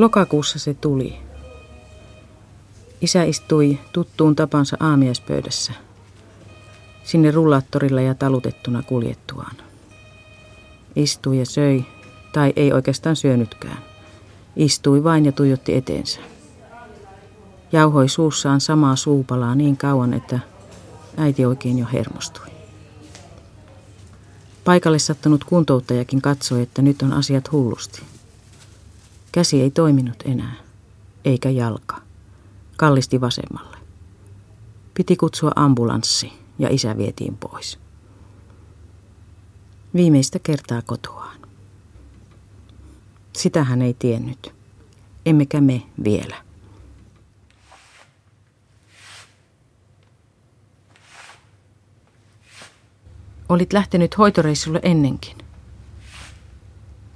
Lokakuussa se tuli. Isä istui tuttuun tapansa aamiaispöydässä, sinne rullaattorilla ja talutettuna kuljettuaan. Istui ja söi, tai ei oikeastaan syönytkään. Istui vain ja tuijotti eteensä. Jauhoi suussaan samaa suupalaa niin kauan, että äiti oikein jo hermostui. Paikalle sattunut kuntouttajakin katsoi, että nyt on asiat hullusti. Käsi ei toiminut enää, eikä jalka. Kallisti vasemmalle. Piti kutsua ambulanssi ja isä vietiin pois. Viimeistä kertaa kotoaan. Sitä hän ei tiennyt. Emmekä me vielä. Olit lähtenyt hoitoreissulle ennenkin.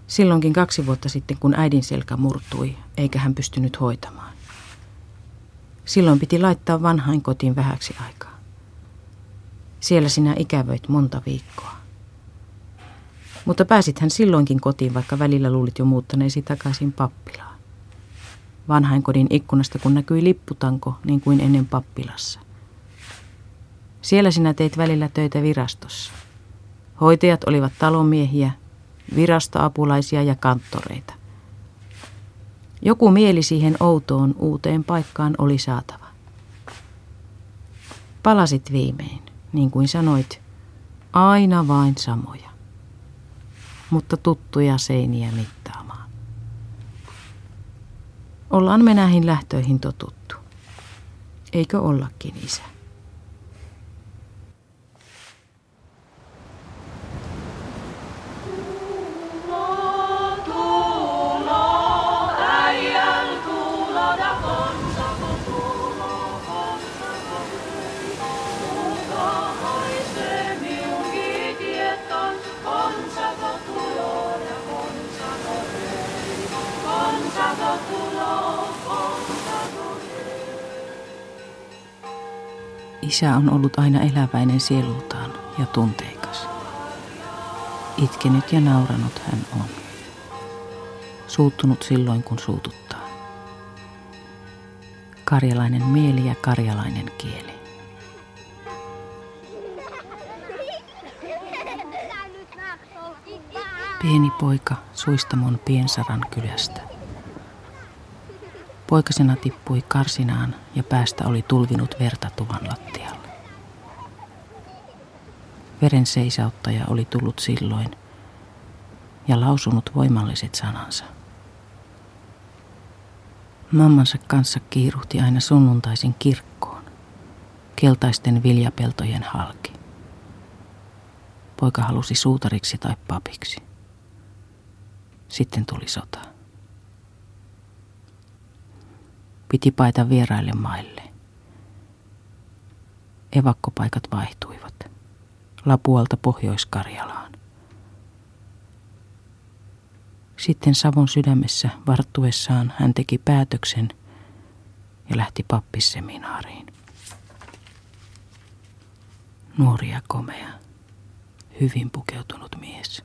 Silloinkin kaksi vuotta sitten, kun äidin selkä murtui, eikä hän pystynyt hoitamaan. Silloin piti laittaa vanhain kotiin vähäksi aikaa. Siellä sinä ikävöit monta viikkoa. Mutta pääsit hän silloinkin kotiin, vaikka välillä luulit jo muuttaneesi takaisin pappilaan. Vanhainkodin ikkunasta, kun näkyi lipputanko, niin kuin ennen pappilassa. Siellä sinä teit välillä töitä virastossa. Hoitajat olivat talomiehiä, virastoapulaisia ja kanttoreita. Joku mieli siihen outoon uuteen paikkaan oli saatava. Palasit viimein, niin kuin sanoit, aina vain samoja, mutta tuttuja seiniä mittaamaan. Ollaan me näihin lähtöihin totuttu. Eikö ollakin, isä? Isä on ollut aina eläväinen sielultaan ja tunteikas. Itkenyt ja nauranut hän on. Suuttunut silloin, kun suututtaa. Karjalainen mieli ja karjalainen kieli. Pieni poika Suistamon Piensaran kylästä. Poikasena tippui karsinaan ja päästä oli tulvinut verta tuvan lattialle. Veren seisauttaja oli tullut silloin ja lausunut voimalliset sanansa. Mammansa kanssa kiiruhti aina sunnuntaisin kirkkoon, keltaisten viljapeltojen halki. Poika halusi suutariksi tai papiksi. Sitten tuli sota. Piti paita vieraille maille. Evakkopaikat vaihtuivat. Lapualta Pohjois-Karjalaan. Sitten Savon sydämessä varttuessaan hän teki päätöksen ja lähti pappisseminaariin. Nuori ja komea, hyvin pukeutunut mies.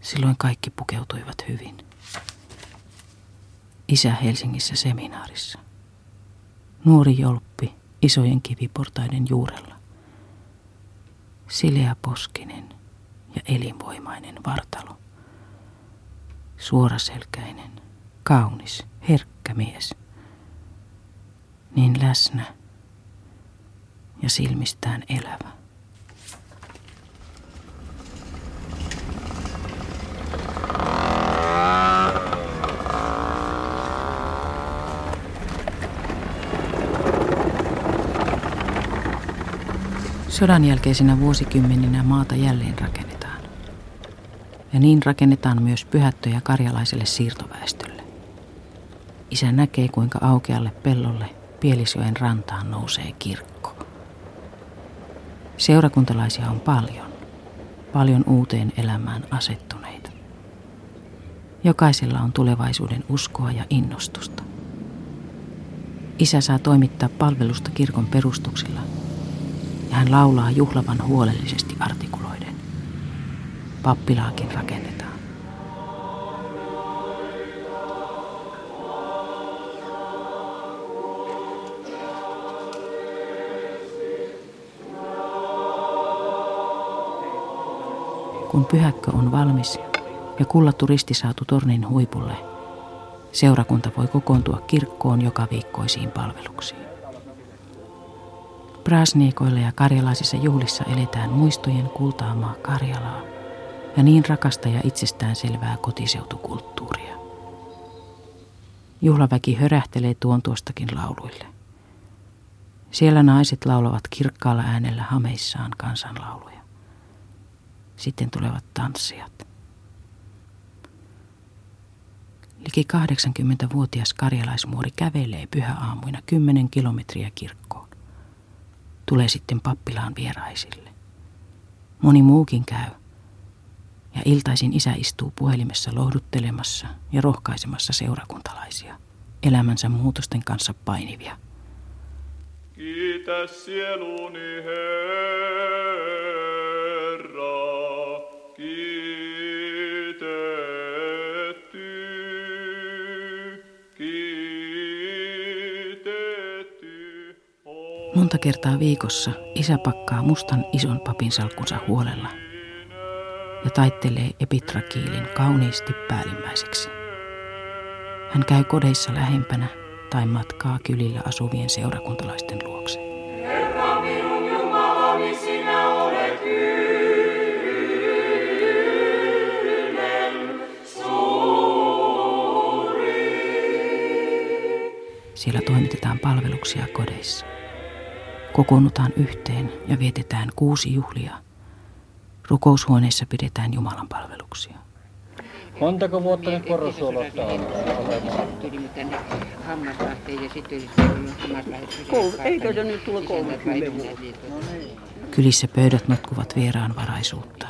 Silloin kaikki pukeutuivat hyvin. Isä Helsingissä seminaarissa. Nuori jolppi isojen kiviportaiden juurella. Sileä poskinen ja elinvoimainen vartalo. Suoraselkäinen, kaunis, herkkä mies. Niin läsnä ja silmistään elävä. Sodan jälkeisinä vuosikymmeninä maata jälleen rakennetaan. Ja niin rakennetaan myös pyhättöjä karjalaiselle siirtoväestölle. Isä näkee, kuinka aukealle pellolle Pielisjoen rantaan nousee kirkko. Seurakuntalaisia on paljon, paljon uuteen elämään asettuneita. Jokaisella on tulevaisuuden uskoa ja innostusta. Isä saa toimittaa palvelusta kirkon perustuksilla – ja hän laulaa juhlavan huolellisesti artikuloiden. Pappilaakin rakennetaan. Kun pyhäkkö on valmis ja kullattu risti saatu tornin huipulle, seurakunta voi kokoontua kirkkoon joka viikkoisiin palveluksiin. Prasniikoilla ja karjalaisissa juhlissa eletään muistojen kultaamaa Karjalaa ja niin rakasta ja itsestään selvää kotiseutukulttuuria. Juhlaväki hörähtelee tuon tuostakin lauluille. Siellä naiset laulavat kirkkaalla äänellä hameissaan kansanlauluja. Sitten tulevat tanssijat. Liki 80-vuotias karjalaismuori kävelee pyhäaamuina 10 kilometriä kirkkoon. Tulee sitten pappilaan vieraisille. Moni muukin käy. Ja iltaisin isä istuu puhelimessa lohduttelemassa ja rohkaisemassa seurakuntalaisia, elämänsä muutosten kanssa painivia. Kiitä sieluni Herra, Monta kertaa viikossa isä pakkaa mustan ison papin salkkunsa huolella ja taittelee epitrakiilin kauniisti päällimmäiseksi. Hän käy kodeissa lähempänä tai matkaa kylillä asuvien seurakuntalaisten luokse. Herra minun Jumalani, sinä olet Siellä toimitetaan palveluksia kodeissa. Kokoonnutaan yhteen ja vietetään kuusi juhlia. Rukoushuoneessa pidetään Jumalan palveluksia. Montako vuotta nyt porosuolot on Tulimme tänne hammaslahteen ja sitten hammaslahdet. Eikö se nyt tule 30 Kylissä pöydät notkuvat vieraanvaraisuutta.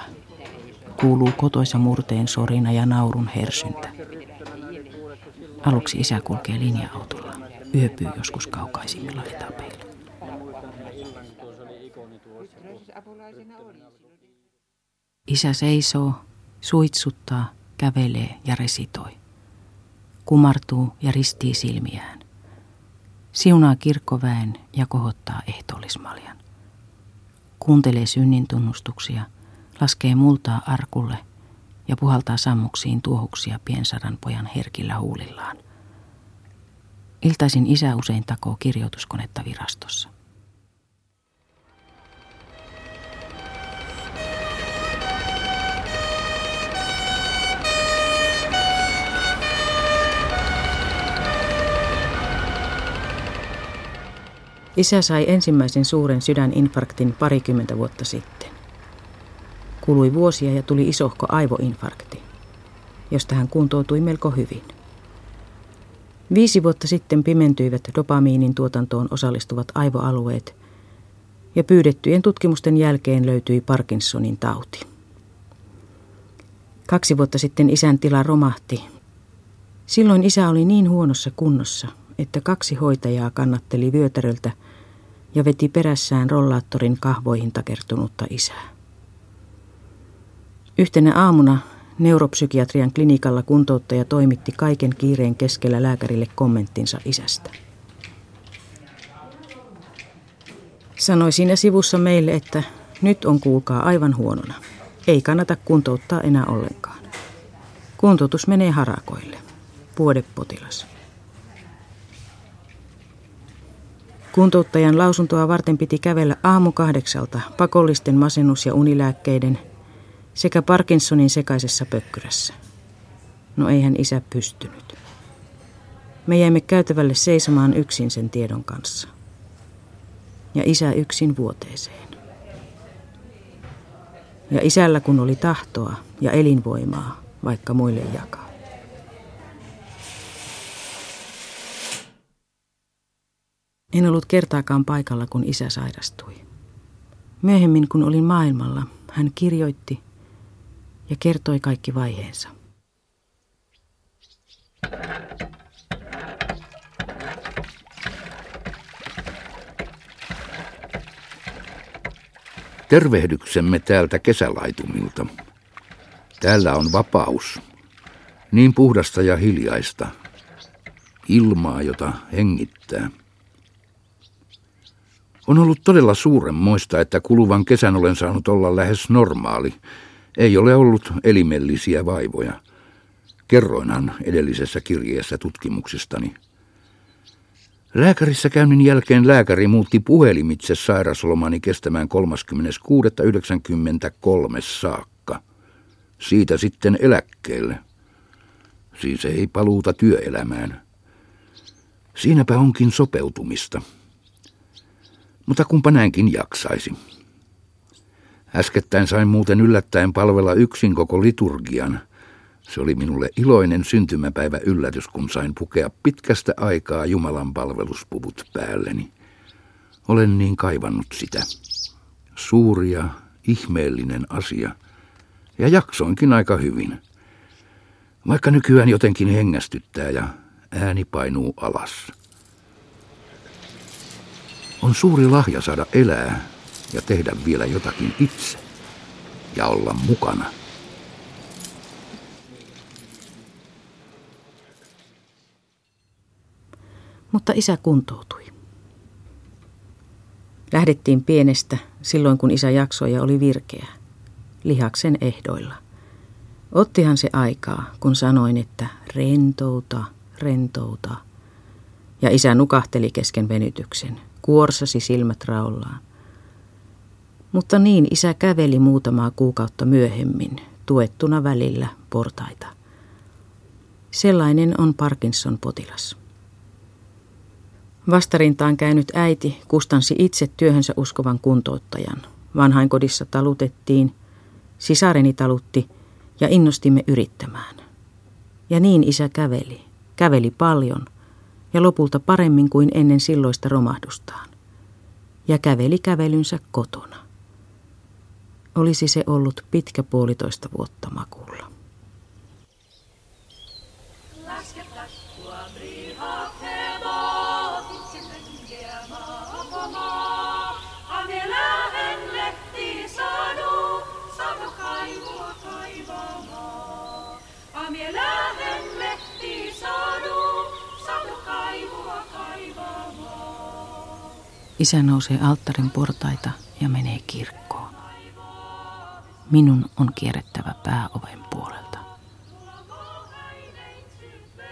Kuuluu kotoisa murteen sorina ja naurun hersyntä. Aluksi isä kulkee linja-autolla. Yöpyy joskus kaukaisimmilla etapeilla. Isä seisoo, suitsuttaa kävelee ja resitoi. Kumartuu ja ristii silmiään. Siunaa kirkkoväen ja kohottaa ehtoollismaljan. Kuuntelee synnin tunnustuksia, laskee multaa arkulle ja puhaltaa sammuksiin tuohuksia piensaran pojan herkillä huulillaan. Iltaisin isä usein takoo kirjoituskonetta virastossa. Isä sai ensimmäisen suuren sydäninfarktin parikymmentä vuotta sitten. Kului vuosia ja tuli isohko aivoinfarkti, josta hän kuntoutui melko hyvin. Viisi vuotta sitten pimentyivät dopamiinin tuotantoon osallistuvat aivoalueet ja pyydettyjen tutkimusten jälkeen löytyi Parkinsonin tauti. Kaksi vuotta sitten isän tila romahti. Silloin isä oli niin huonossa kunnossa, että kaksi hoitajaa kannatteli vyötäröltä ja veti perässään rollaattorin kahvoihin takertunutta isää. Yhtenä aamuna neuropsykiatrian klinikalla kuntouttaja toimitti kaiken kiireen keskellä lääkärille kommenttinsa isästä. Sanoi siinä sivussa meille, että nyt on kuulkaa aivan huonona. Ei kannata kuntouttaa enää ollenkaan. Kuntoutus menee harakoille. Vuodepotilas. Kuntouttajan lausuntoa varten piti kävellä aamu kahdeksalta pakollisten masennus- ja unilääkkeiden sekä Parkinsonin sekaisessa pökkyrässä. No eihän isä pystynyt. Me jäimme käytävälle seisomaan yksin sen tiedon kanssa. Ja isä yksin vuoteeseen. Ja isällä kun oli tahtoa ja elinvoimaa, vaikka muille jakaa. En ollut kertaakaan paikalla, kun isä sairastui. Myöhemmin, kun olin maailmalla, hän kirjoitti ja kertoi kaikki vaiheensa. Tervehdyksemme täältä kesälaitumilta. Täällä on vapaus. Niin puhdasta ja hiljaista. Ilmaa, jota hengittää. On ollut todella suuren moista, että kuluvan kesän olen saanut olla lähes normaali, Ei ole ollut elimellisiä vaivoja. Kerroinhan edellisessä kirjeessä tutkimuksistani. Lääkärissä käynnin jälkeen lääkäri muutti puhelimitse sairaslomani kestämään 36.93 saakka. Siitä sitten eläkkeelle. Siis ei paluuta työelämään. Siinäpä onkin sopeutumista. Mutta kumpa näinkin jaksaisi. Äskettäin sain muuten yllättäen palvella yksin koko liturgian. Se oli minulle iloinen syntymäpäivä yllätys, kun sain pukea pitkästä aikaa Jumalan palveluspuvut päälleni. Olen niin kaivannut sitä. Suuri ja ihmeellinen asia. Ja jaksoinkin aika hyvin. Vaikka nykyään jotenkin hengästyttää ja ääni painuu alas. On suuri lahja saada elää ja tehdä vielä jotakin itse ja olla mukana. Mutta isä kuntoutui. Lähdettiin pienestä silloin, kun isä jaksoi ja oli virkeä, lihaksen ehdoilla. Ottihan se aikaa, kun sanoin, että rentouta, rentouta. Ja isä nukahteli kesken venytyksen, kuorsasi silmät raollaan. Mutta niin isä käveli muutamaa kuukautta myöhemmin, tuettuna välillä portaita. Sellainen on Parkinson-potilas. Vastarintaan käynyt äiti kustansi itse työhönsä uskovan kuntouttajan. Vanhainkodissa talutettiin, sisareni talutti ja innostimme yrittämään. Ja niin isä käveli, käveli paljon ja lopulta paremmin kuin ennen silloista romahdustaan. Ja käveli kävelynsä kotona. Olisi se ollut pitkä puolitoista vuotta makuulla. Isä nousee alttarin portaita ja menee kirkkoon. Minun on kierrettävä pääoven puolelta.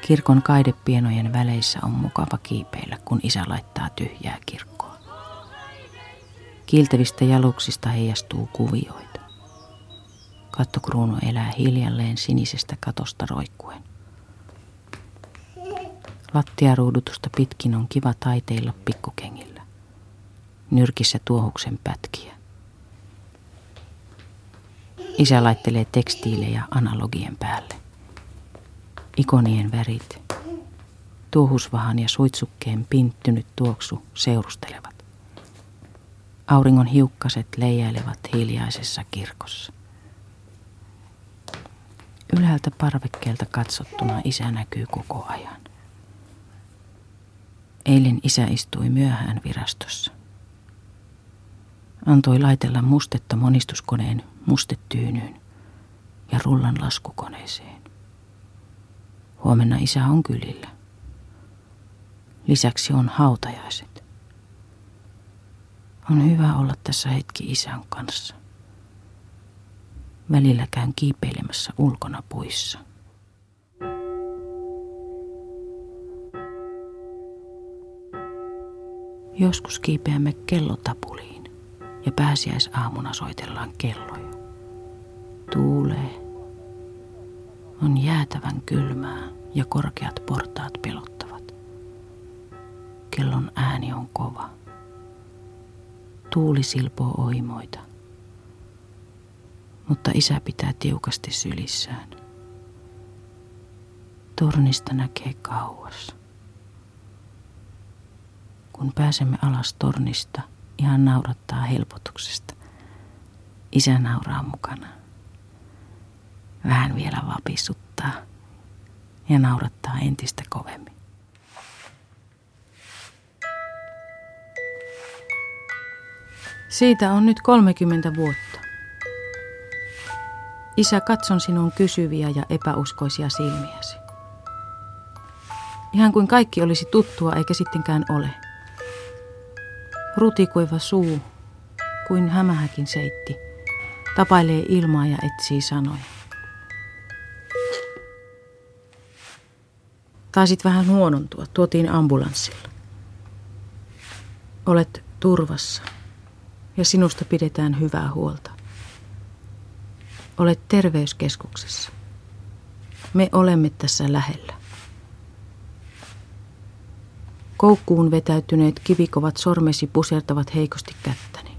Kirkon kaidepienojen väleissä on mukava kiipeillä, kun isä laittaa tyhjää kirkkoon. Kiiltävistä jaluksista heijastuu kuvioita. Kattokruunu elää hiljalleen sinisestä katosta roikkuen. Lattiaruudutusta pitkin on kiva taiteilla pikkukengillä nyrkissä tuohuksen pätkiä. Isä laittelee tekstiilejä analogien päälle. Ikonien värit, tuohusvahan ja suitsukkeen pinttynyt tuoksu seurustelevat. Auringon hiukkaset leijailevat hiljaisessa kirkossa. Ylhäältä parvekkeelta katsottuna isä näkyy koko ajan. Eilen isä istui myöhään virastossa antoi laitella mustetta monistuskoneen mustetyynyyn ja rullan laskukoneeseen. Huomenna isä on kylillä. Lisäksi on hautajaiset. On hyvä olla tässä hetki isän kanssa. Välillä käyn kiipeilemässä ulkona puissa. Joskus kiipeämme kellotapuliin ja pääsiäisaamuna soitellaan kelloja. Tuulee. On jäätävän kylmää ja korkeat portaat pelottavat. Kellon ääni on kova. Tuuli silpoo oimoita. Mutta isä pitää tiukasti sylissään. Tornista näkee kauas. Kun pääsemme alas tornista, ihan naurattaa helpotuksesta. Isä nauraa mukana. Vähän vielä vapissuttaa ja naurattaa entistä kovemmin. Siitä on nyt 30 vuotta. Isä, katson sinun kysyviä ja epäuskoisia silmiäsi. Ihan kuin kaikki olisi tuttua eikä sittenkään ole. Rutikuiva suu, kuin hämähäkin seitti, Tapailee ilmaa ja etsii sanoja. Taisit vähän huonontua, tuotiin ambulanssilla. Olet turvassa ja sinusta pidetään hyvää huolta. Olet terveyskeskuksessa. Me olemme tässä lähellä. Koukkuun vetäytyneet kivikovat sormesi pusertavat heikosti kättäni.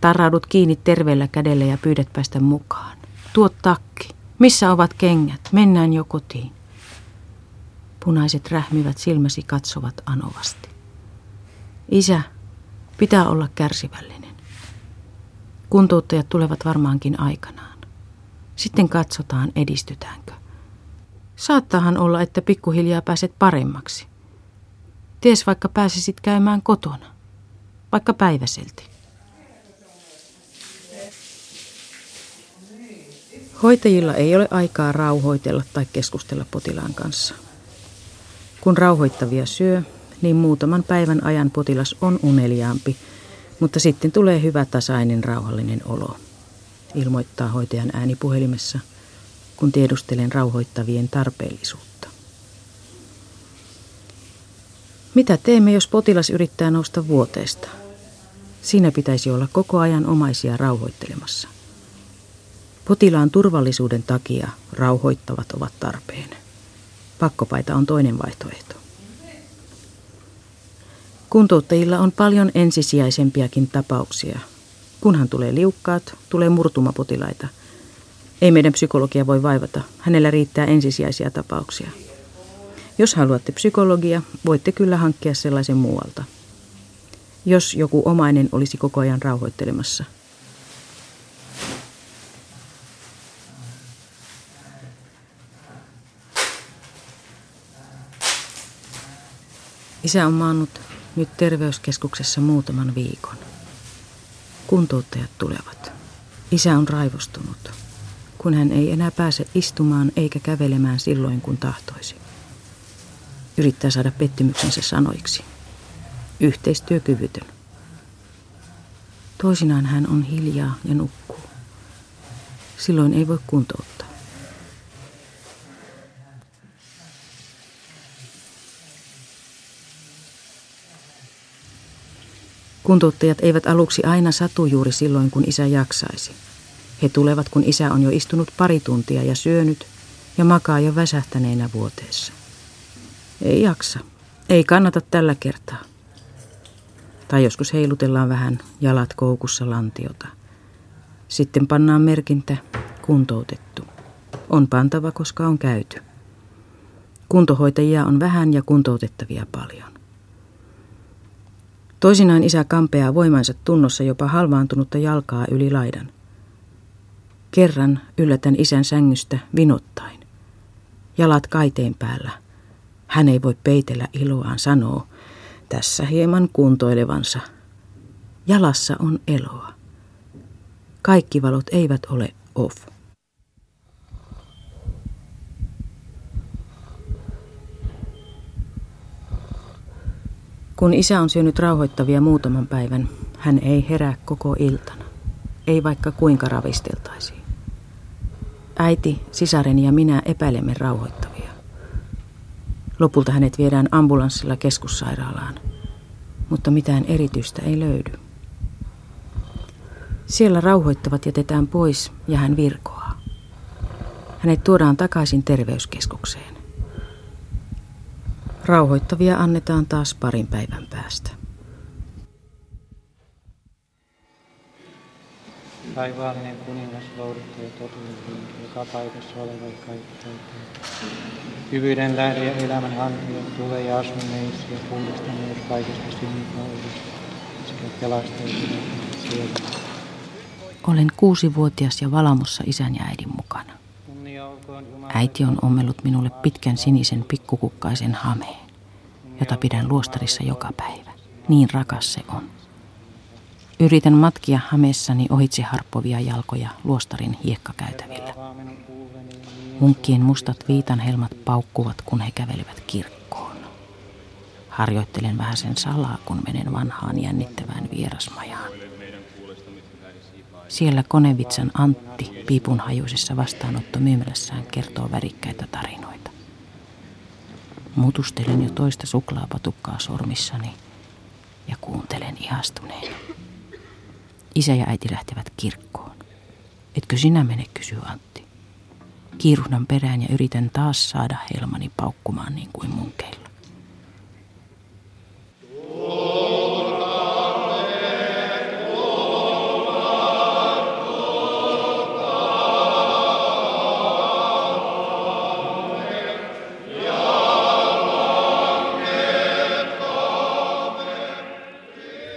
Tarraudut kiinni terveellä kädellä ja pyydät päästä mukaan. Tuo takki. Missä ovat kengät? Mennään jo kotiin. Punaiset rähmivät silmäsi katsovat anovasti. Isä, pitää olla kärsivällinen. Kuntouttajat tulevat varmaankin aikanaan. Sitten katsotaan, edistytäänkö. Saattaahan olla, että pikkuhiljaa pääset paremmaksi. Ties vaikka pääsisit käymään kotona, vaikka päiväselti. Hoitajilla ei ole aikaa rauhoitella tai keskustella potilaan kanssa. Kun rauhoittavia syö, niin muutaman päivän ajan potilas on uneliaampi, mutta sitten tulee hyvä tasainen rauhallinen olo, ilmoittaa hoitajan ääni puhelimessa, kun tiedustelen rauhoittavien tarpeellisuutta. Mitä teemme, jos potilas yrittää nousta vuoteesta? Siinä pitäisi olla koko ajan omaisia rauhoittelemassa. Potilaan turvallisuuden takia rauhoittavat ovat tarpeen. Pakkopaita on toinen vaihtoehto. Kuntouttajilla on paljon ensisijaisempiakin tapauksia. Kunhan tulee liukkaat, tulee murtumapotilaita. Ei meidän psykologia voi vaivata. Hänellä riittää ensisijaisia tapauksia. Jos haluatte psykologia, voitte kyllä hankkia sellaisen muualta. Jos joku omainen olisi koko ajan rauhoittelemassa – Isä on maannut nyt terveyskeskuksessa muutaman viikon. Kuntouttajat tulevat. Isä on raivostunut, kun hän ei enää pääse istumaan eikä kävelemään silloin, kun tahtoisi. Yrittää saada pettymyksensä sanoiksi. Yhteistyökyvytön. Toisinaan hän on hiljaa ja nukkuu. Silloin ei voi kuntouttaa. Kuntouttajat eivät aluksi aina satu juuri silloin, kun isä jaksaisi. He tulevat, kun isä on jo istunut pari tuntia ja syönyt ja makaa jo väsähtäneenä vuoteessa. Ei jaksa. Ei kannata tällä kertaa. Tai joskus heilutellaan vähän jalat koukussa lantiota. Sitten pannaan merkintä kuntoutettu. On pantava, koska on käyty. Kuntohoitajia on vähän ja kuntoutettavia paljon. Toisinaan isä kampeaa voimansa tunnossa jopa halvaantunutta jalkaa yli laidan. Kerran yllätän isän sängystä vinottain. Jalat kaiteen päällä. Hän ei voi peitellä iloaan, sanoo, tässä hieman kuntoilevansa. Jalassa on eloa. Kaikki valot eivät ole off. Kun isä on syönyt rauhoittavia muutaman päivän, hän ei herää koko iltana. Ei vaikka kuinka ravisteltaisiin. Äiti, sisareni ja minä epäilemme rauhoittavia. Lopulta hänet viedään ambulanssilla keskussairaalaan, mutta mitään erityistä ei löydy. Siellä rauhoittavat jätetään pois ja hän virkoaa. Hänet tuodaan takaisin terveyskeskukseen. Rauhoittavia annetaan taas parin päivän päästä. Taivaallinen kuningas louduttu ja totuuden joka paikassa oleva ja kaikki Hyvyyden lähde ja elämän hankkija tulee ja asu meissä ja puhdista meidät kaikesta synnytnoudesta sekä pelastaa siellä. Olen kuusi-vuotias ja valamossa isän ja äidin mukana. Äiti on ommellut minulle pitkän sinisen pikkukukkaisen hameen, jota pidän luostarissa joka päivä. Niin rakas se on. Yritän matkia hameessani ohitse harppovia jalkoja luostarin hiekkakäytävillä. Munkkien mustat viitanhelmat paukkuvat, kun he kävelevät kirkkoon. Harjoittelen vähän sen salaa, kun menen vanhaan jännittävään vierasmajaan. Siellä Konevitsan Antti piipunhajuisessa vastaanottomyymälässään kertoo värikkäitä tarinoita. Mutustelen jo toista suklaapatukkaa sormissani ja kuuntelen ihastuneena. Isä ja äiti lähtevät kirkkoon. Etkö sinä mene, kysyy Antti. Kiiruhdan perään ja yritän taas saada helmani paukkumaan niin kuin munkeilla.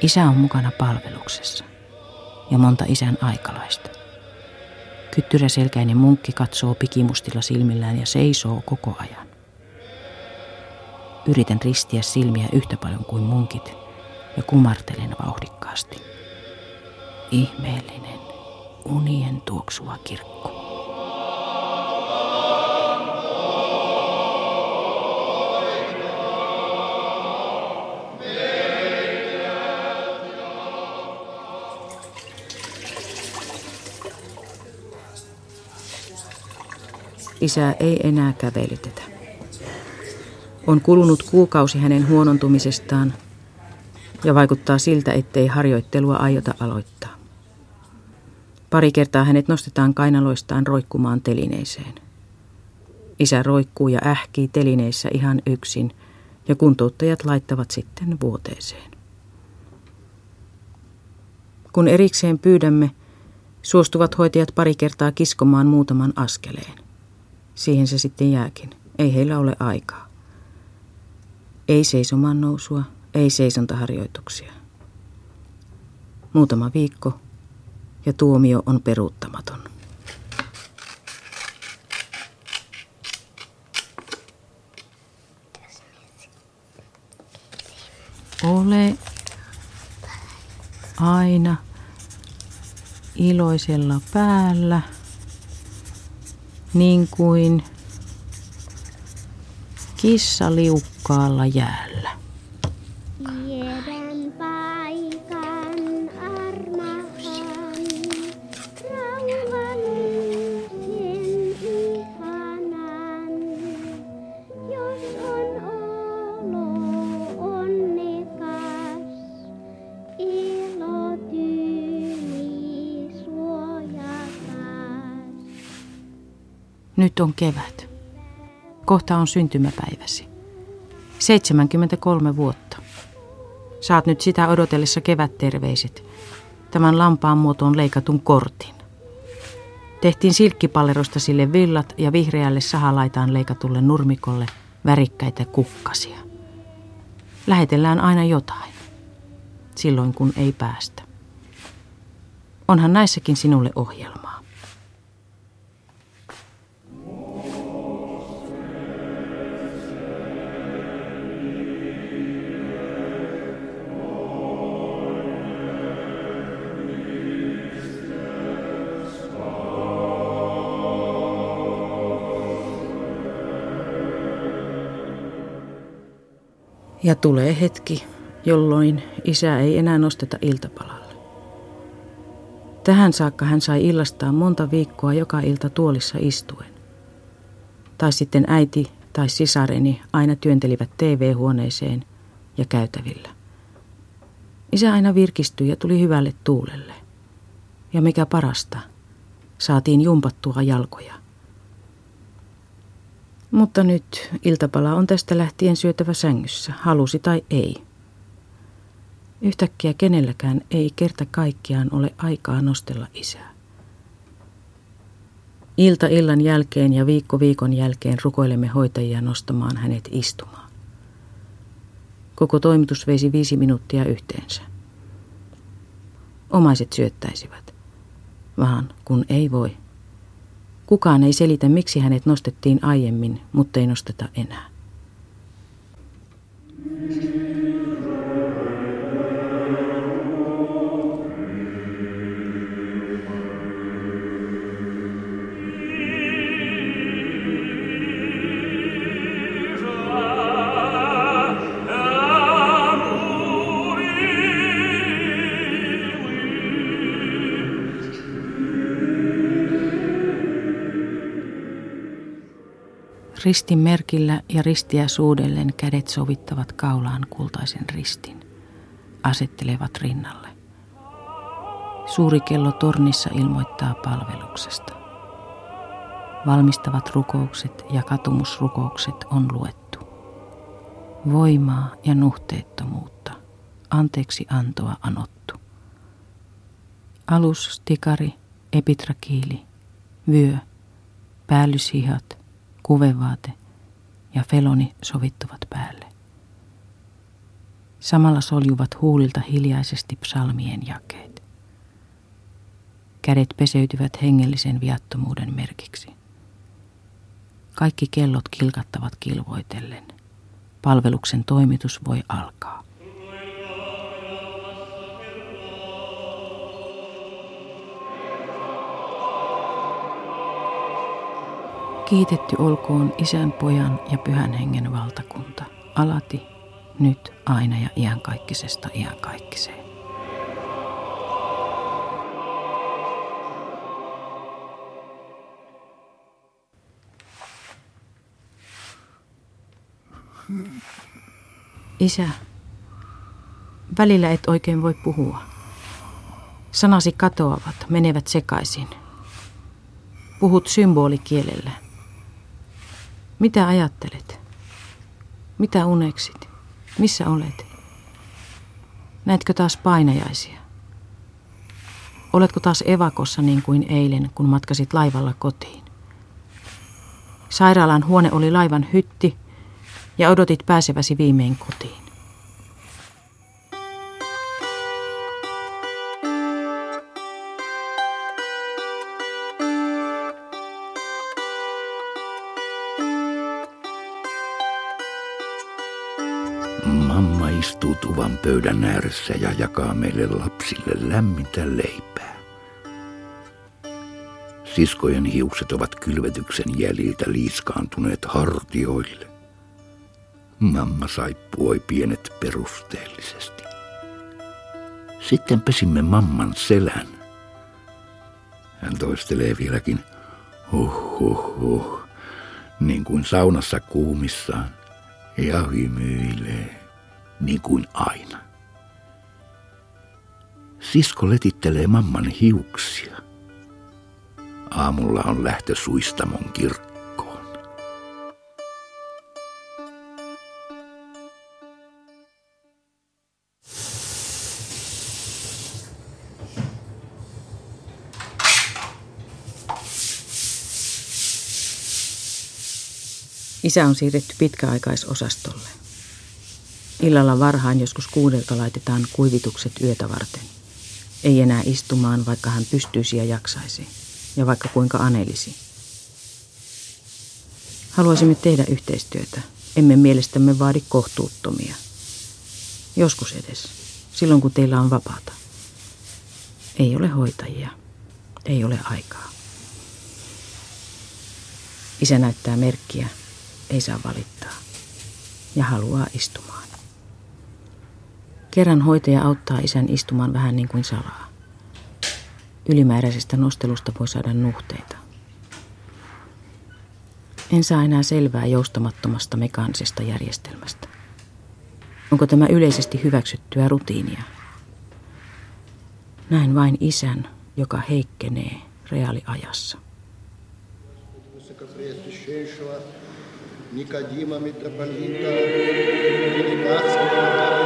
Isä on mukana palveluksessa ja monta isän aikalaista. Kyttyräselkäinen munkki katsoo pikimustilla silmillään ja seisoo koko ajan. Yritän ristiä silmiä yhtä paljon kuin munkit ja kumartelen vauhdikkaasti. Ihmeellinen, unien tuoksuva kirkko. Isää ei enää kävelytetä. On kulunut kuukausi hänen huonontumisestaan ja vaikuttaa siltä, ettei harjoittelua aiota aloittaa. Pari kertaa hänet nostetaan kainaloistaan roikkumaan telineeseen. Isä roikkuu ja ähkii telineissä ihan yksin ja kuntouttajat laittavat sitten vuoteeseen. Kun erikseen pyydämme, suostuvat hoitajat pari kertaa kiskomaan muutaman askeleen. Siihen se sitten jääkin. Ei heillä ole aikaa. Ei seisomaan nousua, ei seisontaharjoituksia. Muutama viikko ja tuomio on peruuttamaton. Ole aina iloisella päällä niin kuin kissa liukkaalla jäällä. Nyt on kevät. Kohta on syntymäpäiväsi. 73 vuotta. Saat nyt sitä odotellessa kevätterveiset. Tämän lampaan muotoon leikatun kortin. Tehtiin silkkipallerosta sille villat ja vihreälle sahalaitaan leikatulle nurmikolle värikkäitä kukkasia. Lähetellään aina jotain. Silloin kun ei päästä. Onhan näissäkin sinulle ohjelmaa. Ja tulee hetki, jolloin isä ei enää nosteta iltapalalle. Tähän saakka hän sai illastaan monta viikkoa joka ilta tuolissa istuen. Tai sitten äiti tai sisareni aina työntelivät TV-huoneeseen ja käytävillä. Isä aina virkistyi ja tuli hyvälle tuulelle. Ja mikä parasta, saatiin jumpattua jalkoja. Mutta nyt iltapala on tästä lähtien syötävä sängyssä, halusi tai ei. Yhtäkkiä kenelläkään ei kerta kaikkiaan ole aikaa nostella isää. Ilta illan jälkeen ja viikko viikon jälkeen rukoilemme hoitajia nostamaan hänet istumaan. Koko toimitus veisi viisi minuuttia yhteensä. Omaiset syöttäisivät, vaan kun ei voi. Kukaan ei selitä, miksi hänet nostettiin aiemmin, mutta ei nosteta enää. Ristin merkillä ja ristiä suudellen kädet sovittavat kaulaan kultaisen ristin. Asettelevat rinnalle. Suuri kello tornissa ilmoittaa palveluksesta. Valmistavat rukoukset ja katumusrukoukset on luettu. Voimaa ja nuhteettomuutta, anteeksi antoa anottu. Alus, stikari, epitrakiili, vyö, päällyshihat, kuvevaate ja feloni sovittuvat päälle. Samalla soljuvat huulilta hiljaisesti psalmien jakeet. Kädet peseytyvät hengellisen viattomuuden merkiksi. Kaikki kellot kilkattavat kilvoitellen. Palveluksen toimitus voi alkaa. Kiitetty olkoon isän, pojan ja pyhän hengen valtakunta, alati, nyt, aina ja iankaikkisesta iankaikkiseen. Isä, välillä et oikein voi puhua. Sanasi katoavat, menevät sekaisin. Puhut symbolikielellä. Mitä ajattelet? Mitä uneksit? Missä olet? Näetkö taas painajaisia? Oletko taas evakossa niin kuin eilen, kun matkasit laivalla kotiin? Sairaalan huone oli laivan hytti ja odotit pääseväsi viimein kotiin. Pöydän ääressä ja jakaa meille lapsille lämmintä leipää. Siskojen hiukset ovat kylvetyksen jäljiltä liiskaantuneet hartioille. Mamma saippuoi pienet perusteellisesti. Sitten pesimme mamman selän. Hän toistelee vieläkin huh huh huh, niin kuin saunassa kuumissaan ja hymyilee niin kuin aina. Sisko letittelee mamman hiuksia. Aamulla on lähtö suistamon kirkko. Isä on siirretty pitkäaikaisosastolle. Illalla varhain joskus kuudelta laitetaan kuivitukset yötä varten. Ei enää istumaan, vaikka hän pystyisi ja jaksaisi. Ja vaikka kuinka anelisi. Haluaisimme tehdä yhteistyötä. Emme mielestämme vaadi kohtuuttomia. Joskus edes. Silloin kun teillä on vapaata. Ei ole hoitajia. Ei ole aikaa. Isä näyttää merkkiä, ei saa valittaa ja haluaa istumaan. Kerran hoitaja auttaa isän istumaan vähän niin kuin salaa. Ylimääräisestä nostelusta voi saada nuhteita. En saa enää selvää joustamattomasta mekaanisesta järjestelmästä. Onko tämä yleisesti hyväksyttyä rutiinia? Näin vain isän, joka heikkenee reaaliajassa. Никодима митрополита, Великарского Апостолов,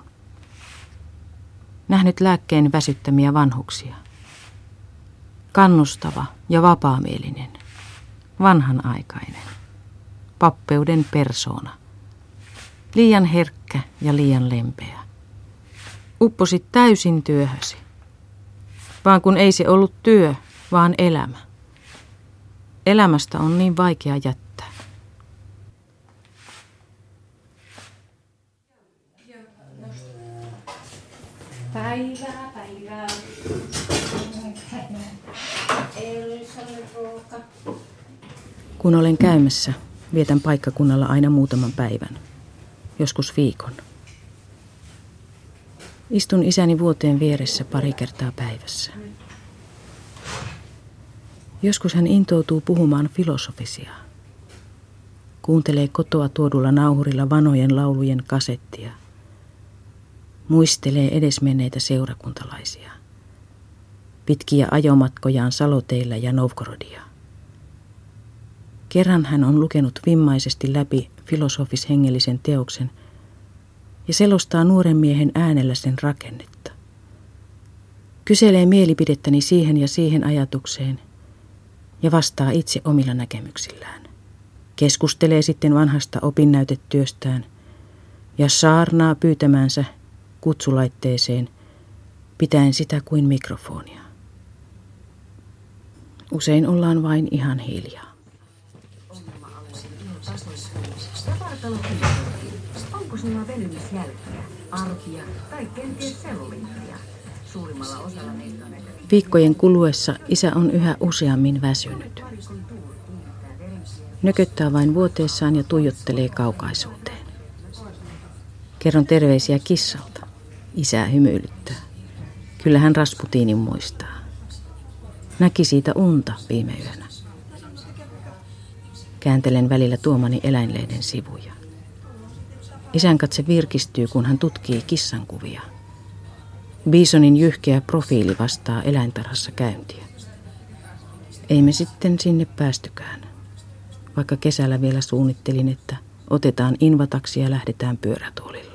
Nähnyt lääkkeen väsyttämiä vanhuksia. Kannustava ja vapaamielinen. Vanhanaikainen. Pappeuden persoona. Liian herkkä ja liian lempeä. Upposit täysin työhösi. Vaan kun ei se ollut työ, vaan elämä. Elämästä on niin vaikea jättää. Päivää, päivää. Kun olen käymässä, vietän paikkakunnalla aina muutaman päivän, joskus viikon. Istun isäni vuoteen vieressä pari kertaa päivässä. Joskus hän intoutuu puhumaan filosofisia. Kuuntelee kotoa tuodulla nauhurilla vanojen laulujen kasettia. Muistelee edesmenneitä seurakuntalaisia. Pitkiä ajomatkojaan Saloteilla ja Novgorodia. Kerran hän on lukenut vimmaisesti läpi filosofishengellisen teoksen ja selostaa nuoren miehen äänellä sen rakennetta. Kyselee mielipidettäni siihen ja siihen ajatukseen ja vastaa itse omilla näkemyksillään. Keskustelee sitten vanhasta opinnäytetyöstään ja saarnaa pyytämänsä kutsulaitteeseen pitäen sitä kuin mikrofonia. Usein ollaan vain ihan hiljaa. Onko sinulla venymisjälkiä, arkia tai kenties selluliittoja? Suurimmalla osalla meistä on näitä Viikkojen kuluessa isä on yhä useammin väsynyt. Nököttää vain vuoteessaan ja tuijottelee kaukaisuuteen. Kerron terveisiä kissalta. Isää hymyilyttää. Kyllä hän Rasputinin muistaa. Näki siitä unta viime yönä. Kääntelen välillä tuomani eläinlehden sivuja. Isän katse virkistyy, kun hän tutkii kissan kuvia. Bisonin jyhkeä profiili vastaa eläintarhassa käyntiä. Ei me sitten sinne päästykään. Vaikka kesällä vielä suunnittelin, että otetaan invataksi ja lähdetään pyörätuolilla.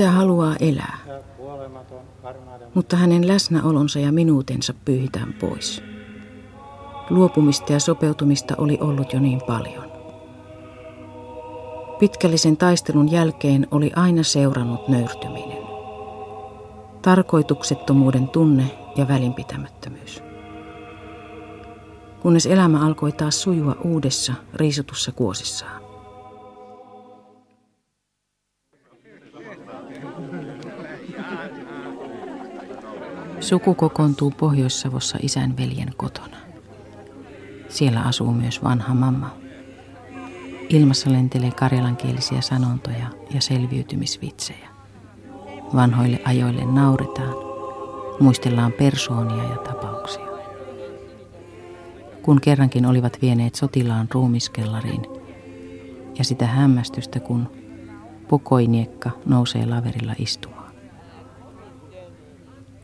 Isä haluaa elää, mutta hänen läsnäolonsa ja minuutensa pyyhitään pois. Luopumista ja sopeutumista oli ollut jo niin paljon. Pitkällisen taistelun jälkeen oli aina seurannut nöyrtyminen. Tarkoituksettomuuden tunne ja välinpitämättömyys. Kunnes elämä alkoi taas sujua uudessa, riisutussa kuosissaan. Suku kokoontuu Pohjois-Savossa isän veljen kotona. Siellä asuu myös vanha mamma. Ilmassa lentelee karjalankielisiä sanontoja ja selviytymisvitsejä. Vanhoille ajoille nauretaan, muistellaan persoonia ja tapauksia. Kun kerrankin olivat vieneet sotilaan ruumiskellariin ja sitä hämmästystä, kun pokoiniekka nousee laverilla istumaan.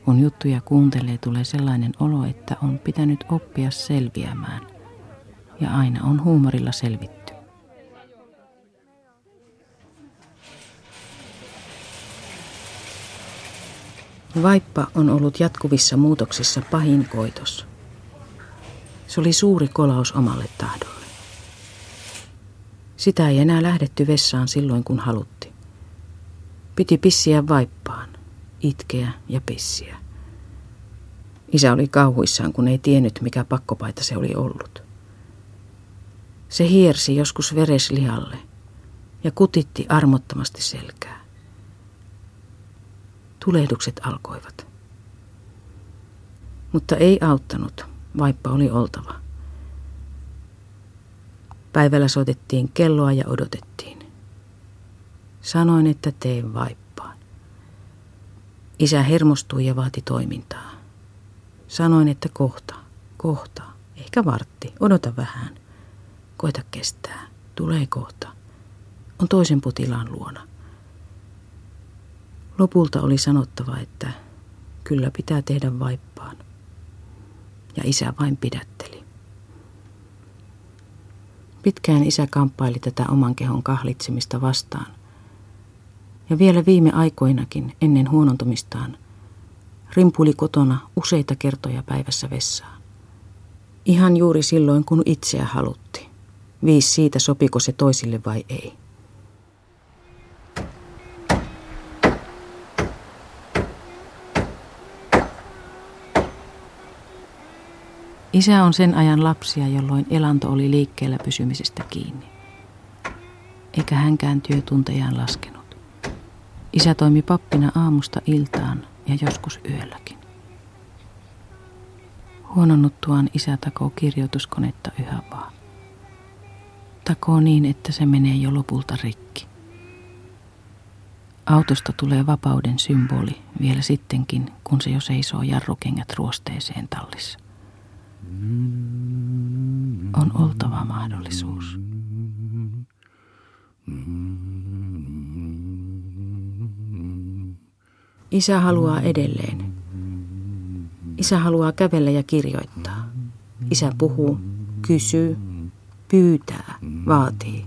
Kun juttuja kuuntelee, tulee sellainen olo, että on pitänyt oppia selviämään. Ja aina on huumorilla selvitty. Vaippa on ollut jatkuvissa muutoksissa pahin koitos. Se oli suuri kolaus omalle tahdolle. Sitä ei enää lähdetty vessaan silloin, kun halutti. Piti pissiä vaippaan, itkeä ja pissiä. Isä oli kauhuissaan, kun ei tiennyt, mikä pakkopaita se oli ollut. Se hiersi joskus vereslihalle ja kutitti armottomasti selkää. Tulehdukset alkoivat. Mutta ei auttanut, vaippa oli oltava. Päivällä soitettiin kelloa ja odotettiin. Sanoin, että teen vaippaan. Isä hermostui ja vaati toimintaa. Sanoin, että kohta, kohta, ehkä vartti, odota vähän. Koita kestää, tulee kohta. On toisen potilaan luona. Lopulta oli sanottava, että kyllä pitää tehdä vaippaan. Ja isä vain pidätteli. Pitkään isä kamppaili tätä oman kehon kahlitsemista vastaan. Ja vielä viime aikoinakin, ennen huonontumistaan, rimpuli kotona useita kertoja päivässä vessaan. Ihan juuri silloin, kun itseä halutti. Viis siitä, sopiko se toisille vai ei. Isä on sen ajan lapsia, jolloin elanto oli liikkeellä pysymisestä kiinni. Eikä hänkään työtuntejaan laskenut. Isä toimi pappina aamusta iltaan ja joskus yölläkin. Huononnuttuaan isä takoo kirjoituskonetta yhä vaan. Takoo niin, että se menee jo lopulta rikki. Autosta tulee vapauden symboli vielä sittenkin, kun se jo seisoo jarrukengät ruosteeseen tallissa. On oltava mahdollisuus. Isä haluaa edelleen. Isä haluaa kävellä ja kirjoittaa. Isä puhuu, kysyy, pyytää, vaatii.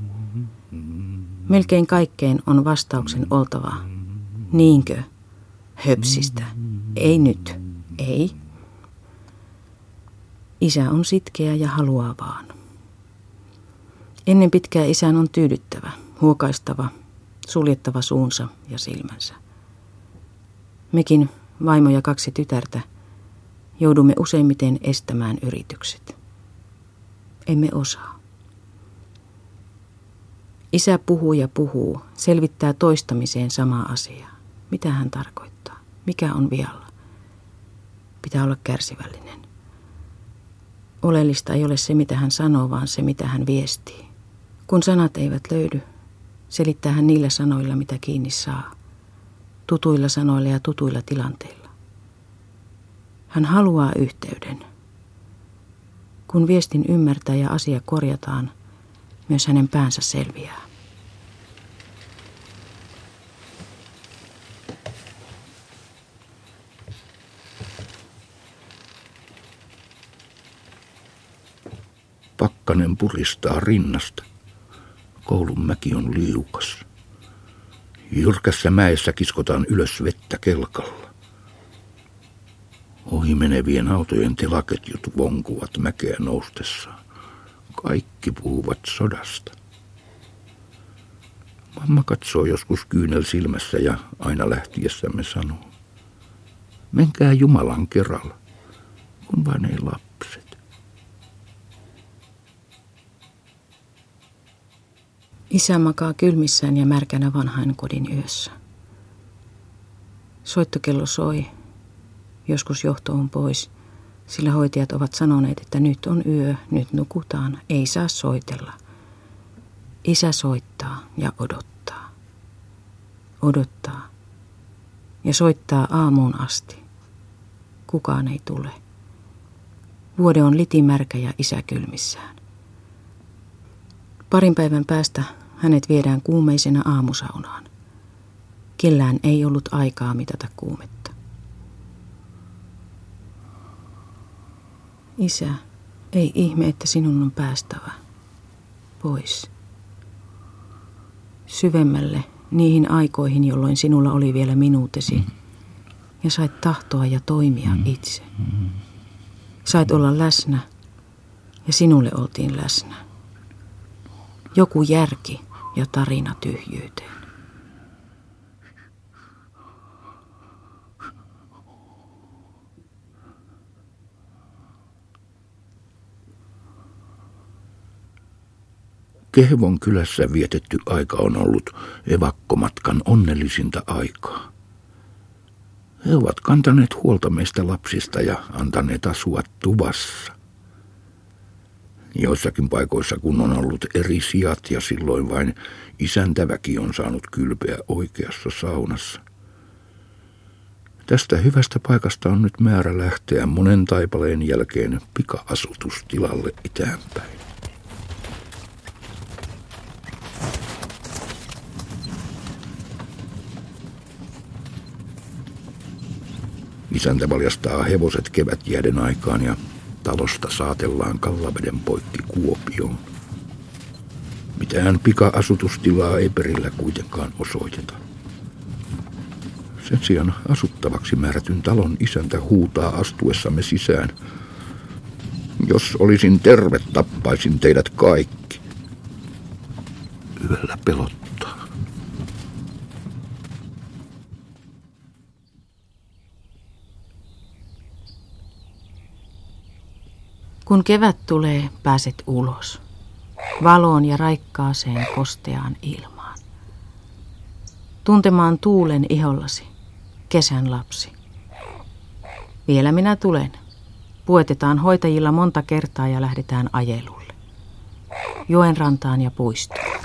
Melkein kaikkeen on vastauksen oltava. Niinkö? Höpsistä. Ei nyt. Ei. Isä on sitkeä ja haluaa vaan. Ennen pitkää isän on tyydyttävä, huokaistava, suljettava suunsa ja silmänsä. Mekin, vaimo ja kaksi tytärtä, joudumme useimmiten estämään yritykset. Emme osaa. Isä puhuu ja puhuu, selvittää toistamiseen samaa asiaa. Mitä hän tarkoittaa? Mikä on vialla? Pitää olla kärsivällinen. Oleellista ei ole se, mitä hän sanoo, vaan se, mitä hän viestii. Kun sanat eivät löydy, selittää hän niillä sanoilla, mitä kiinni saa. Tutuilla sanoilla ja tutuilla tilanteilla. Hän haluaa yhteyden. Kun viestin ymmärtää ja asia korjataan, myös hänen päänsä selviää. Pakkanen puristaa rinnasta. Koulun mäki on liukas. Jyrkässä mäessä kiskotaan ylös vettä kelkalla. Ohi menevien autojen telaketjut vonkuvat mäkeä noustessaan. Kaikki puhuvat sodasta. Mamma katsoo joskus kyynel silmässä ja aina lähtiessämme sanoo. Menkää Jumalan kerralla, kun vain ei lapset. Isä makaa kylmissään ja märkänä vanhain kodin yössä. Soittokello soi. Joskus johto on pois, sillä hoitajat ovat sanoneet, että nyt on yö, nyt nukutaan, ei saa soitella. Isä soittaa ja odottaa. Odottaa. Ja soittaa aamuun asti. Kukaan ei tule. Vuode on litimärkä ja isä kylmissään. Parin päivän päästä hänet viedään kuumeisena aamusaunaan. Kellään ei ollut aikaa mitata kuumetta. Isä, ei ihme, että sinun on päästävä. Pois. Syvemmälle niihin aikoihin, jolloin sinulla oli vielä minuutesi. Ja sait tahtoa ja toimia itse. Sait olla läsnä ja sinulle oltiin läsnä. Joku järki ja tarina tyhjyyteen. Kehvon kylässä vietetty aika on ollut evakkomatkan onnellisinta aikaa. He ovat kantaneet huolta meistä lapsista ja antaneet asua tuvassa. Joissakin paikoissa kun on ollut eri sijat ja silloin vain isäntäväki on saanut kylpeä oikeassa saunassa. Tästä hyvästä paikasta on nyt määrä lähteä monen taipaleen jälkeen pika-asutustilalle itäänpäin. Isäntä valjastaa hevoset kevätjäiden aikaan ja talosta saatellaan Kallaveden poikki Kuopioon. Mitään pika-asutustilaa ei perillä kuitenkaan osoiteta. Sen sijaan asuttavaksi määrätyn talon isäntä huutaa astuessamme sisään. Jos olisin terve, tappaisin teidät kaikki. Yöllä pelottaa. Kun kevät tulee, pääset ulos. Valoon ja raikkaaseen kosteaan ilmaan. Tuntemaan tuulen ihollasi, kesän lapsi. Vielä minä tulen. Puetetaan hoitajilla monta kertaa ja lähdetään ajelulle. Joen rantaan ja puistoon.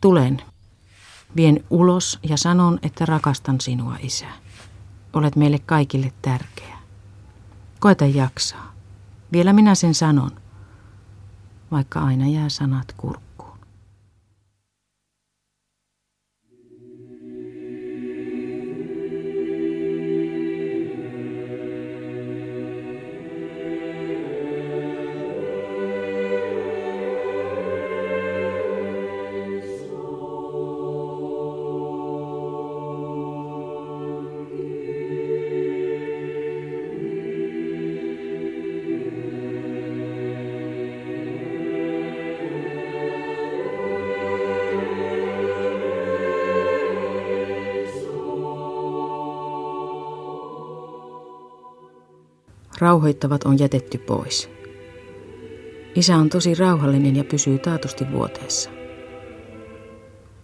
Tulen. Vien ulos ja sanon, että rakastan sinua, isä. Olet meille kaikille tärkeä. Koeta jaksaa. Vielä minä sen sanon, vaikka aina jää sanat kurkkuun. Rauhoittavat on jätetty pois. Isä on tosi rauhallinen ja pysyy taatusti vuoteessa.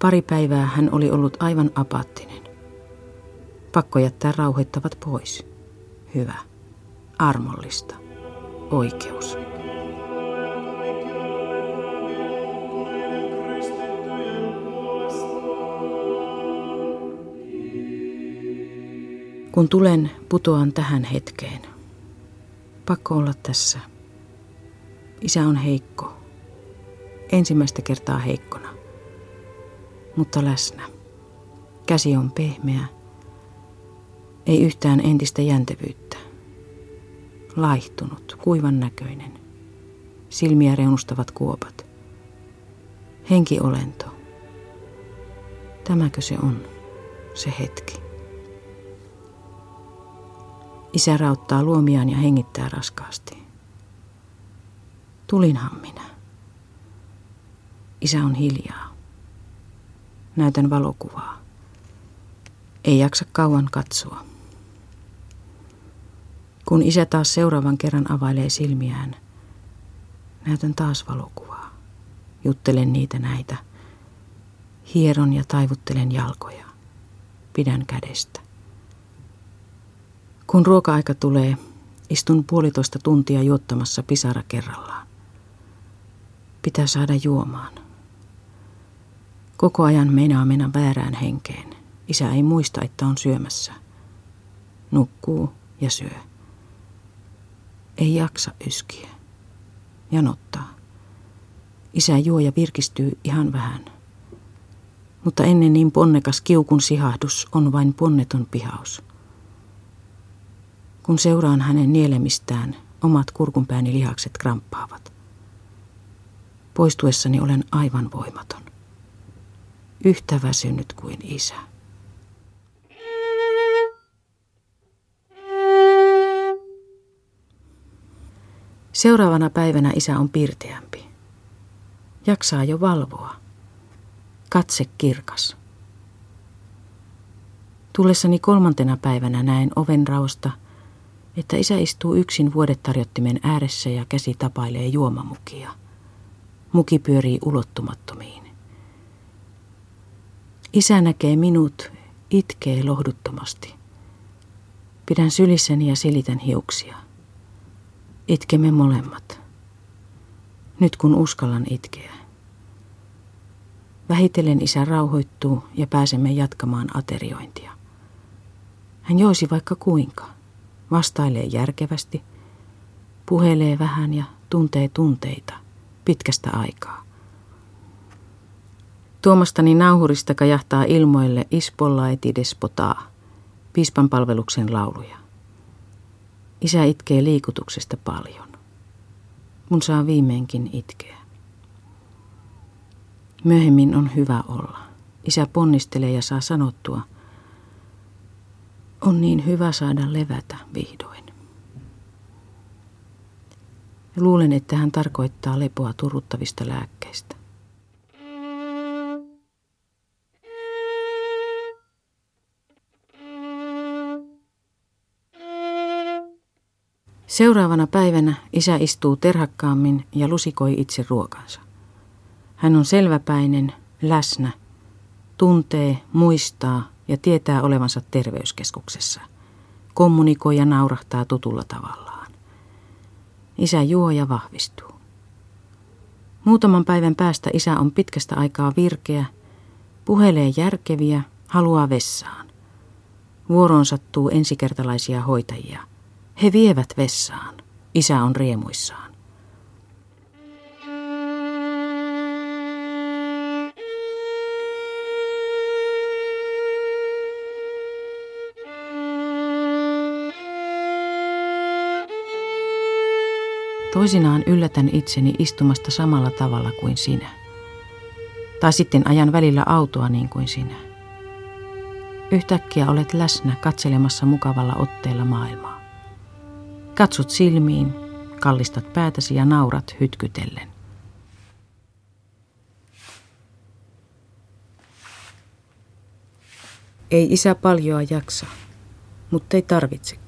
Pari päivää hän oli ollut aivan apaattinen. Pakko jättää rauhoittavat pois. Hyvä. Armollista. Oikeus. Kun tulen, putoan tähän hetkeen. Pakko olla tässä. Isä on heikko. Ensimmäistä kertaa heikkona. Mutta läsnä. Käsi on pehmeä. Ei yhtään entistä jäntevyyttä. Laihtunut, kuivan näköinen. Silmiä reunustavat kuopat. Henkiolento. Tämäkö se on, se hetki? Isä rauttaa luomiaan ja hengittää raskaasti. Tulinhan minä. Isä on hiljaa. Näytän valokuvaa. Ei jaksa kauan katsoa. Kun isä taas seuraavan kerran availee silmiään, näytän taas valokuvaa. Juttelen niitä näitä. Hieron ja taivuttelen jalkoja. Pidän kädestä. Kun ruoka-aika tulee, istun puolitoista tuntia juottamassa pisara kerrallaan. Pitää saada juomaan. Koko ajan meinaa mennä väärään henkeen. Isä ei muista, että on syömässä. Nukkuu ja syö. Ei jaksa yskiä. Janottaa. Isä juo ja virkistyy ihan vähän. Mutta ennen niin ponnekas kiukun sihahdus on vain ponneton pihaus. Kun seuraan hänen nielemistään, omat kurkunpääni lihakset kramppaavat. Poistuessani olen aivan voimaton. Yhtä väsynyt kuin isä. Seuraavana päivänä isä on pirteämpi. Jaksaa jo valvoa. Katse kirkas. Tullessani kolmantena päivänä näen oven raosta – että isä istuu yksin vuodetarjottimen ääressä ja käsi tapailee juomamukia. Muki pyörii ulottumattomiin. Isä näkee minut, itkee lohduttomasti. Pidän sylissäni ja silitän hiuksia. Itkemme molemmat. Nyt kun uskallan itkeä. Vähitellen isä rauhoittuu ja pääsemme jatkamaan ateriointia. Hän joisi vaikka kuinka vastailee järkevästi, puhelee vähän ja tuntee tunteita pitkästä aikaa. Tuomastani nauhurista kajahtaa ilmoille Ispolla eti despotaa, piispan palveluksen lauluja. Isä itkee liikutuksesta paljon. Mun saa viimeinkin itkeä. Myöhemmin on hyvä olla. Isä ponnistelee ja saa sanottua – on niin hyvä saada levätä vihdoin. Luulen, että hän tarkoittaa lepoa turuttavista lääkkeistä. Seuraavana päivänä isä istuu terhakkaammin ja lusikoi itse ruokansa. Hän on selväpäinen, läsnä, tuntee, muistaa ja tietää olevansa terveyskeskuksessa. Kommunikoi ja naurahtaa tutulla tavallaan. Isä juo ja vahvistuu. Muutaman päivän päästä isä on pitkästä aikaa virkeä, puhelee järkeviä, haluaa vessaan. Vuoroon sattuu ensikertalaisia hoitajia. He vievät vessaan. Isä on riemuissaan. Toisinaan yllätän itseni istumasta samalla tavalla kuin sinä. Tai sitten ajan välillä autoa niin kuin sinä. Yhtäkkiä olet läsnä katselemassa mukavalla otteella maailmaa. Katsot silmiin, kallistat päätäsi ja naurat hytkytellen. Ei isä paljoa jaksa, mutta ei tarvitsekaan.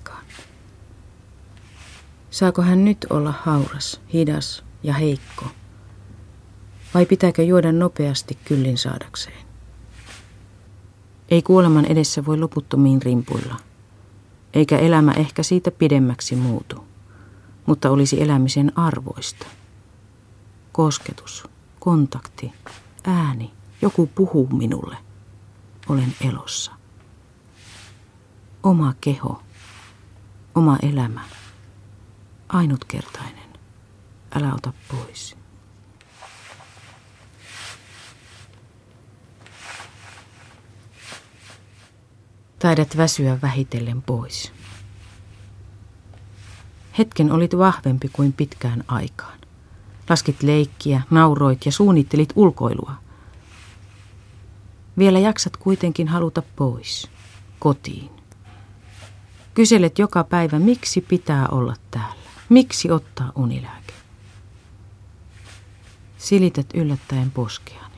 Saako hän nyt olla hauras, hidas ja heikko? Vai pitääkö juoda nopeasti kyllin saadakseen? Ei kuoleman edessä voi loputtomiin rimpuilla, eikä elämä ehkä siitä pidemmäksi muutu, mutta olisi elämisen arvoista. Kosketus, kontakti, ääni, joku puhuu minulle. Olen elossa. Oma keho, oma elämä, ainutkertainen. Älä ota pois. Taidat väsyä vähitellen pois. Hetken olit vahvempi kuin pitkään aikaan. Laskit leikkiä, nauroit ja suunnittelit ulkoilua. Vielä jaksat kuitenkin haluta pois, kotiin. Kyselet joka päivä, miksi pitää olla täällä. Miksi ottaa unilääke? Silität yllättäen poskeani.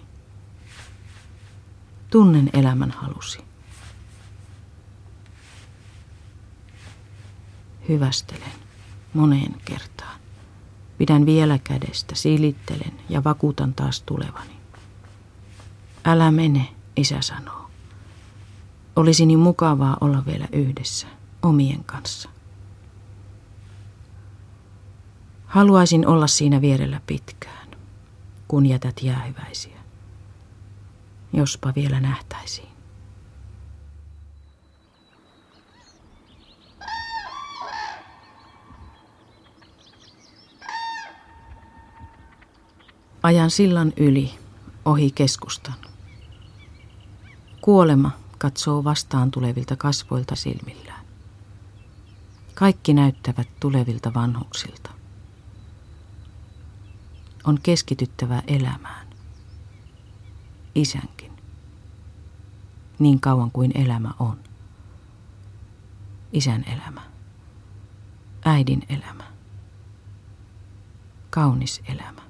Tunnen elämän halusi. Hyvästelen moneen kertaan. Pidän vielä kädestä, silittelen ja vakuutan taas tulevani. Älä mene, isä sanoo. Olisi niin mukavaa olla vielä yhdessä, omien kanssa. Haluaisin olla siinä vierellä pitkään, kun jätät jäähyväisiä. Jospa vielä nähtäisiin. Ajan sillan yli, ohi keskustan. Kuolema katsoo vastaan tulevilta kasvoilta silmillään. Kaikki näyttävät tulevilta vanhuksilta. On keskityttävä elämään. Isänkin. Niin kauan kuin elämä on. Isän elämä. Äidin elämä. Kaunis elämä.